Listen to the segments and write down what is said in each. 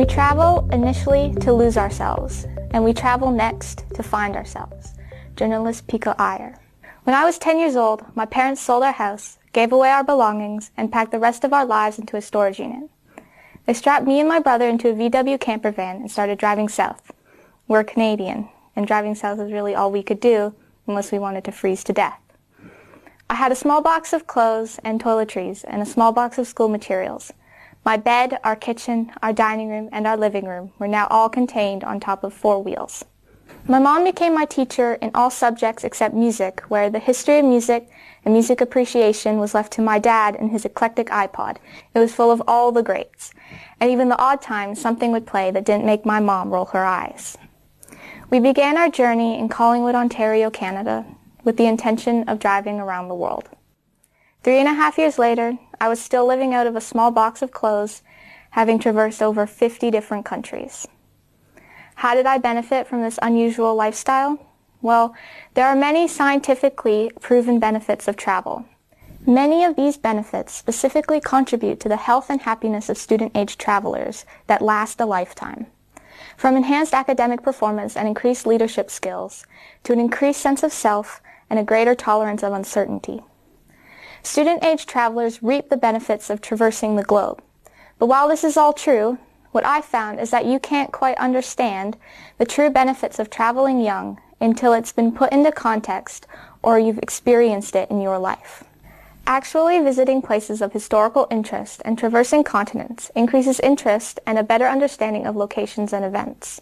We travel initially to lose ourselves, and we travel next to find ourselves. Journalist Pico Iyer. When I was 10 years old, my parents sold our house, gave away our belongings, and packed the rest of our lives into a storage unit. They strapped me and my brother into a VW camper van and started driving south. We're Canadian, and driving south was really all we could do unless we wanted to freeze to death. I had a small box of clothes and toiletries and a small box of school materials. My bed, our kitchen, our dining room, and our living room were now all contained on top of four wheels. My mom became my teacher in all subjects except music, where the history of music and music appreciation was left to my dad and his eclectic iPod. It was full of all the greats. And even the odd times something would play that didn't make my mom roll her eyes. We began our journey in Collingwood, Ontario, Canada, with the intention of driving around the world. Three and a half years later, I was still living out of a small box of clothes, having traversed over 50 different countries. How did I benefit from this unusual lifestyle? Well, there are many scientifically proven benefits of travel. Many of these benefits specifically contribute to the health and happiness of student-age travelers that last a lifetime. From enhanced academic performance and increased leadership skills to an increased sense of self and a greater tolerance of uncertainty. Student-age travelers reap the benefits of traversing the globe. But while this is all true, what I found is that you can't quite understand the true benefits of traveling young until it's been put into context or you've experienced it in your life. Actually visiting places of historical interest and traversing continents increases interest and a better understanding of locations and events.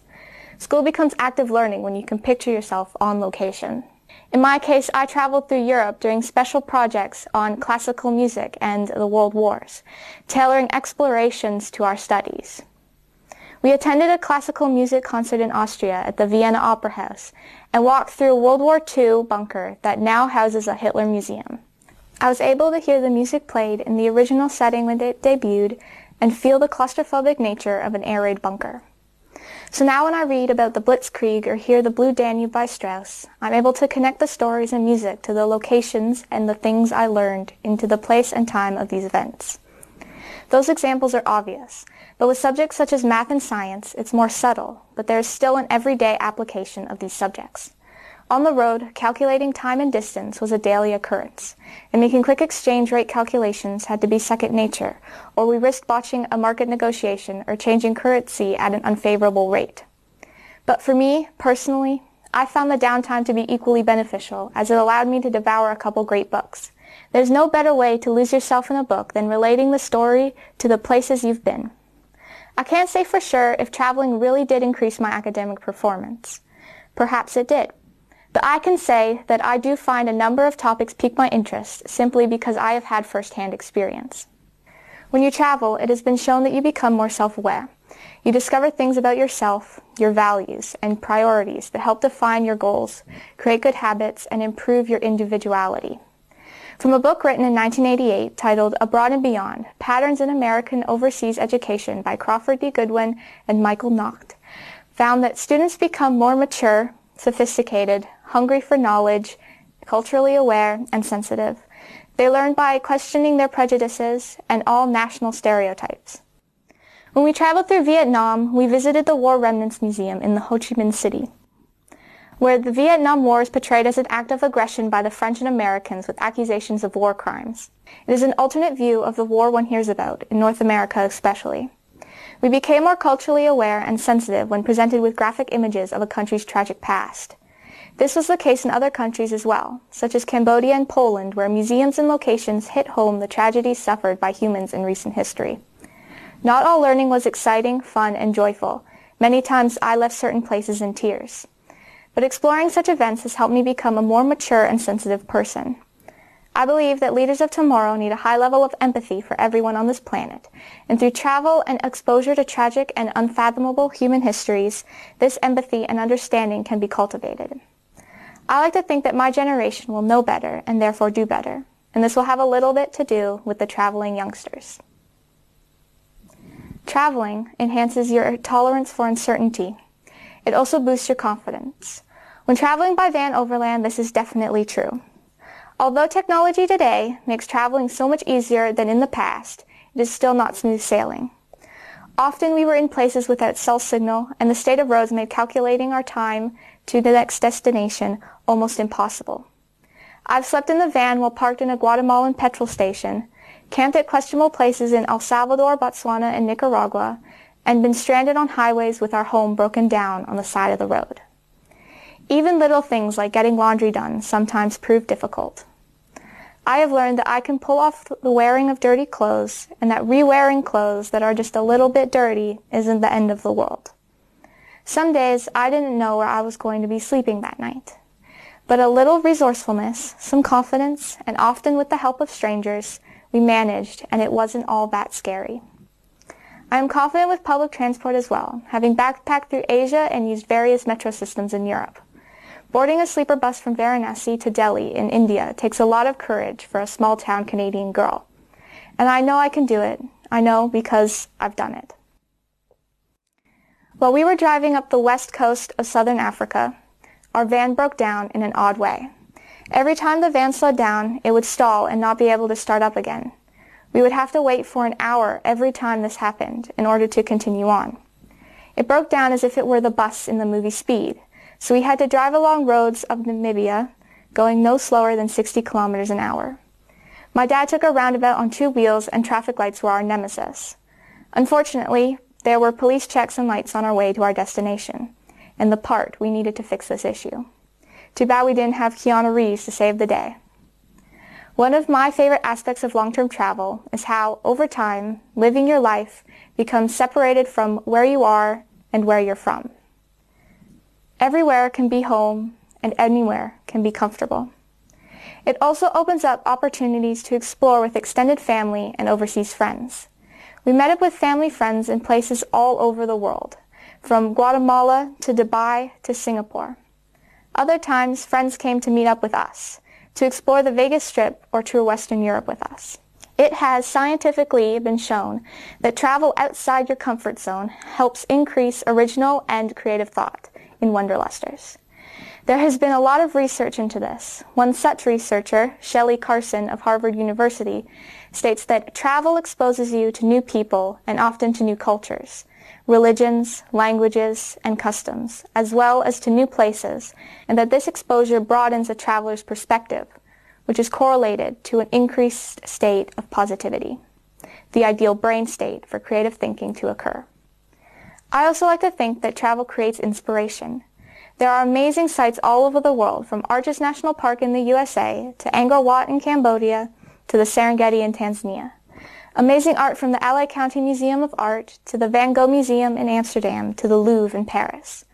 School becomes active learning when you can picture yourself on location. In my case, I traveled through Europe doing special projects on classical music and the world wars, tailoring explorations to our studies. We attended a classical music concert in Austria at the Vienna Opera House and walked through a World War II bunker that now houses a Hitler museum. I was able to hear the music played in the original setting when it debuted and feel the claustrophobic nature of an air raid bunker. So now when I read about the Blitzkrieg or hear the Blue Danube by Strauss, I'm able to connect the stories and music to the locations and the things I learned into the place and time of these events. Those examples are obvious, but with subjects such as math and science, it's more subtle, but there is still an everyday application of these subjects. On the road, calculating time and distance was a daily occurrence, and making quick exchange rate calculations had to be second nature, or we risked botching a market negotiation or changing currency at an unfavorable rate. But for me, personally, I found the downtime to be equally beneficial, as it allowed me to devour a couple great books. There's no better way to lose yourself in a book than relating the story to the places you've been. I can't say for sure if traveling really did increase my academic performance. Perhaps it did. But I can say that I do find a number of topics pique my interest simply because I have had first-hand experience. When you travel, it has been shown that you become more self-aware. You discover things about yourself, your values, and priorities that help define your goals, create good habits, and improve your individuality. From a book written in 1988 titled Abroad and Beyond, Patterns in American Overseas Education by Crawford D. Goodwin and Michael Nacht, found that students become more mature, sophisticated, hungry for knowledge, culturally aware, and sensitive. They learn by questioning their prejudices and all national stereotypes. When we traveled through Vietnam, we visited the War Remnants Museum in the Ho Chi Minh City where the Vietnam War is portrayed as an act of aggression by the French and Americans with accusations of war crimes. It is an alternate view of the war one hears about, in North America especially. We became more culturally aware and sensitive when presented with graphic images of a country's tragic past. This was the case in other countries as well, such as Cambodia and Poland, where museums and locations hit home the tragedies suffered by humans in recent history. Not all learning was exciting, fun, and joyful. Many times I left certain places in tears but exploring such events has helped me become a more mature and sensitive person. I believe that leaders of tomorrow need a high level of empathy for everyone on this planet, and through travel and exposure to tragic and unfathomable human histories, this empathy and understanding can be cultivated. I like to think that my generation will know better and therefore do better, and this will have a little bit to do with the traveling youngsters. Traveling enhances your tolerance for uncertainty. It also boosts your confidence. When traveling by van overland, this is definitely true. Although technology today makes traveling so much easier than in the past, it is still not smooth sailing. Often we were in places without cell signal, and the state of roads made calculating our time to the next destination almost impossible. I've slept in the van while parked in a Guatemalan petrol station, camped at questionable places in El Salvador, Botswana, and Nicaragua, and been stranded on highways with our home broken down on the side of the road. Even little things like getting laundry done sometimes prove difficult. I have learned that I can pull off the wearing of dirty clothes and that re-wearing clothes that are just a little bit dirty isn't the end of the world. Some days I didn't know where I was going to be sleeping that night. But a little resourcefulness, some confidence, and often with the help of strangers, we managed and it wasn't all that scary. I am confident with public transport as well, having backpacked through Asia and used various metro systems in Europe. Boarding a sleeper bus from Varanasi to Delhi in India takes a lot of courage for a small town Canadian girl. And I know I can do it. I know because I've done it. While we were driving up the west coast of southern Africa, our van broke down in an odd way. Every time the van slowed down, it would stall and not be able to start up again. We would have to wait for an hour every time this happened in order to continue on. It broke down as if it were the bus in the movie Speed, so we had to drive along roads of Namibia, going no slower than 60 kilometers an hour. My dad took a roundabout on two wheels and traffic lights were our nemesis. Unfortunately, there were police checks and lights on our way to our destination. And the part, we needed to fix this issue. Too bad we didn't have Keanu Reeves to save the day. One of my favorite aspects of long-term travel is how, over time, living your life becomes separated from where you are and where you're from. Everywhere can be home, and anywhere can be comfortable. It also opens up opportunities to explore with extended family and overseas friends. We met up with family friends in places all over the world, from Guatemala to Dubai to Singapore. Other times, friends came to meet up with us, to explore the Vegas Strip or tour Western Europe with us. It has scientifically been shown that travel outside your comfort zone helps increase original and creative thought in Wanderlusters. There has been a lot of research into this. One such researcher, Shelley Carson of Harvard University, states that travel exposes you to new people and often to new cultures, religions, languages, and customs, as well as to new places, and that this exposure broadens a traveler's perspective, which is correlated to an increased state of positivity, the ideal brain state for creative thinking to occur. I also like to think that travel creates inspiration. There are amazing sites all over the world, from Arches National Park in the USA to Angkor Wat in Cambodia to the Serengeti in Tanzania. Amazing art from the LA County Museum of Art to the Van Gogh Museum in Amsterdam to the Louvre in Paris.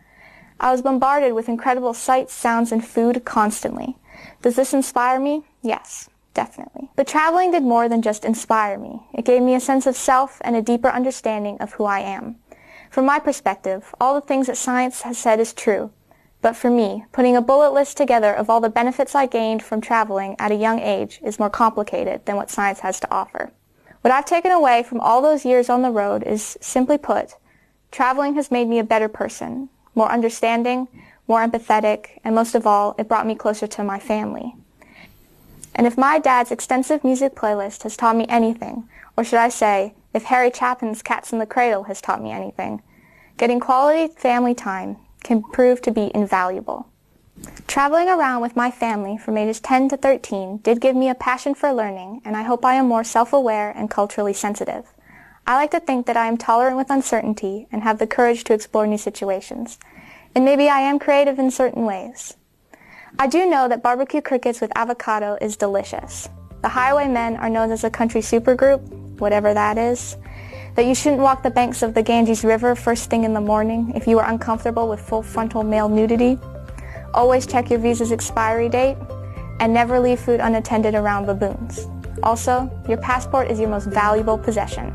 I was bombarded with incredible sights, sounds, and food constantly. Does this inspire me? Yes, definitely. But traveling did more than just inspire me. It gave me a sense of self and a deeper understanding of who I am. From my perspective, all the things that science has said is true. But for me, putting a bullet list together of all the benefits I gained from traveling at a young age is more complicated than what science has to offer. What I've taken away from all those years on the road is, simply put, traveling has made me a better person, more understanding, more empathetic, and most of all, it brought me closer to my family. And if my dad's extensive music playlist has taught me anything, or should I say, if Harry Chapin's Cats in the Cradle has taught me anything, getting quality family time can prove to be invaluable. Traveling around with my family from ages 10 to 13 did give me a passion for learning, and I hope I am more self-aware and culturally sensitive. I like to think that I am tolerant with uncertainty and have the courage to explore new situations. And maybe I am creative in certain ways. I do know that barbecue crickets with avocado is delicious. The Highwaymen are known as a country supergroup, whatever that is. That you shouldn't walk the banks of the Ganges River first thing in the morning if you are uncomfortable with full frontal male nudity. Always check your visa's expiry date and never leave food unattended around baboons. Also, your passport is your most valuable possession.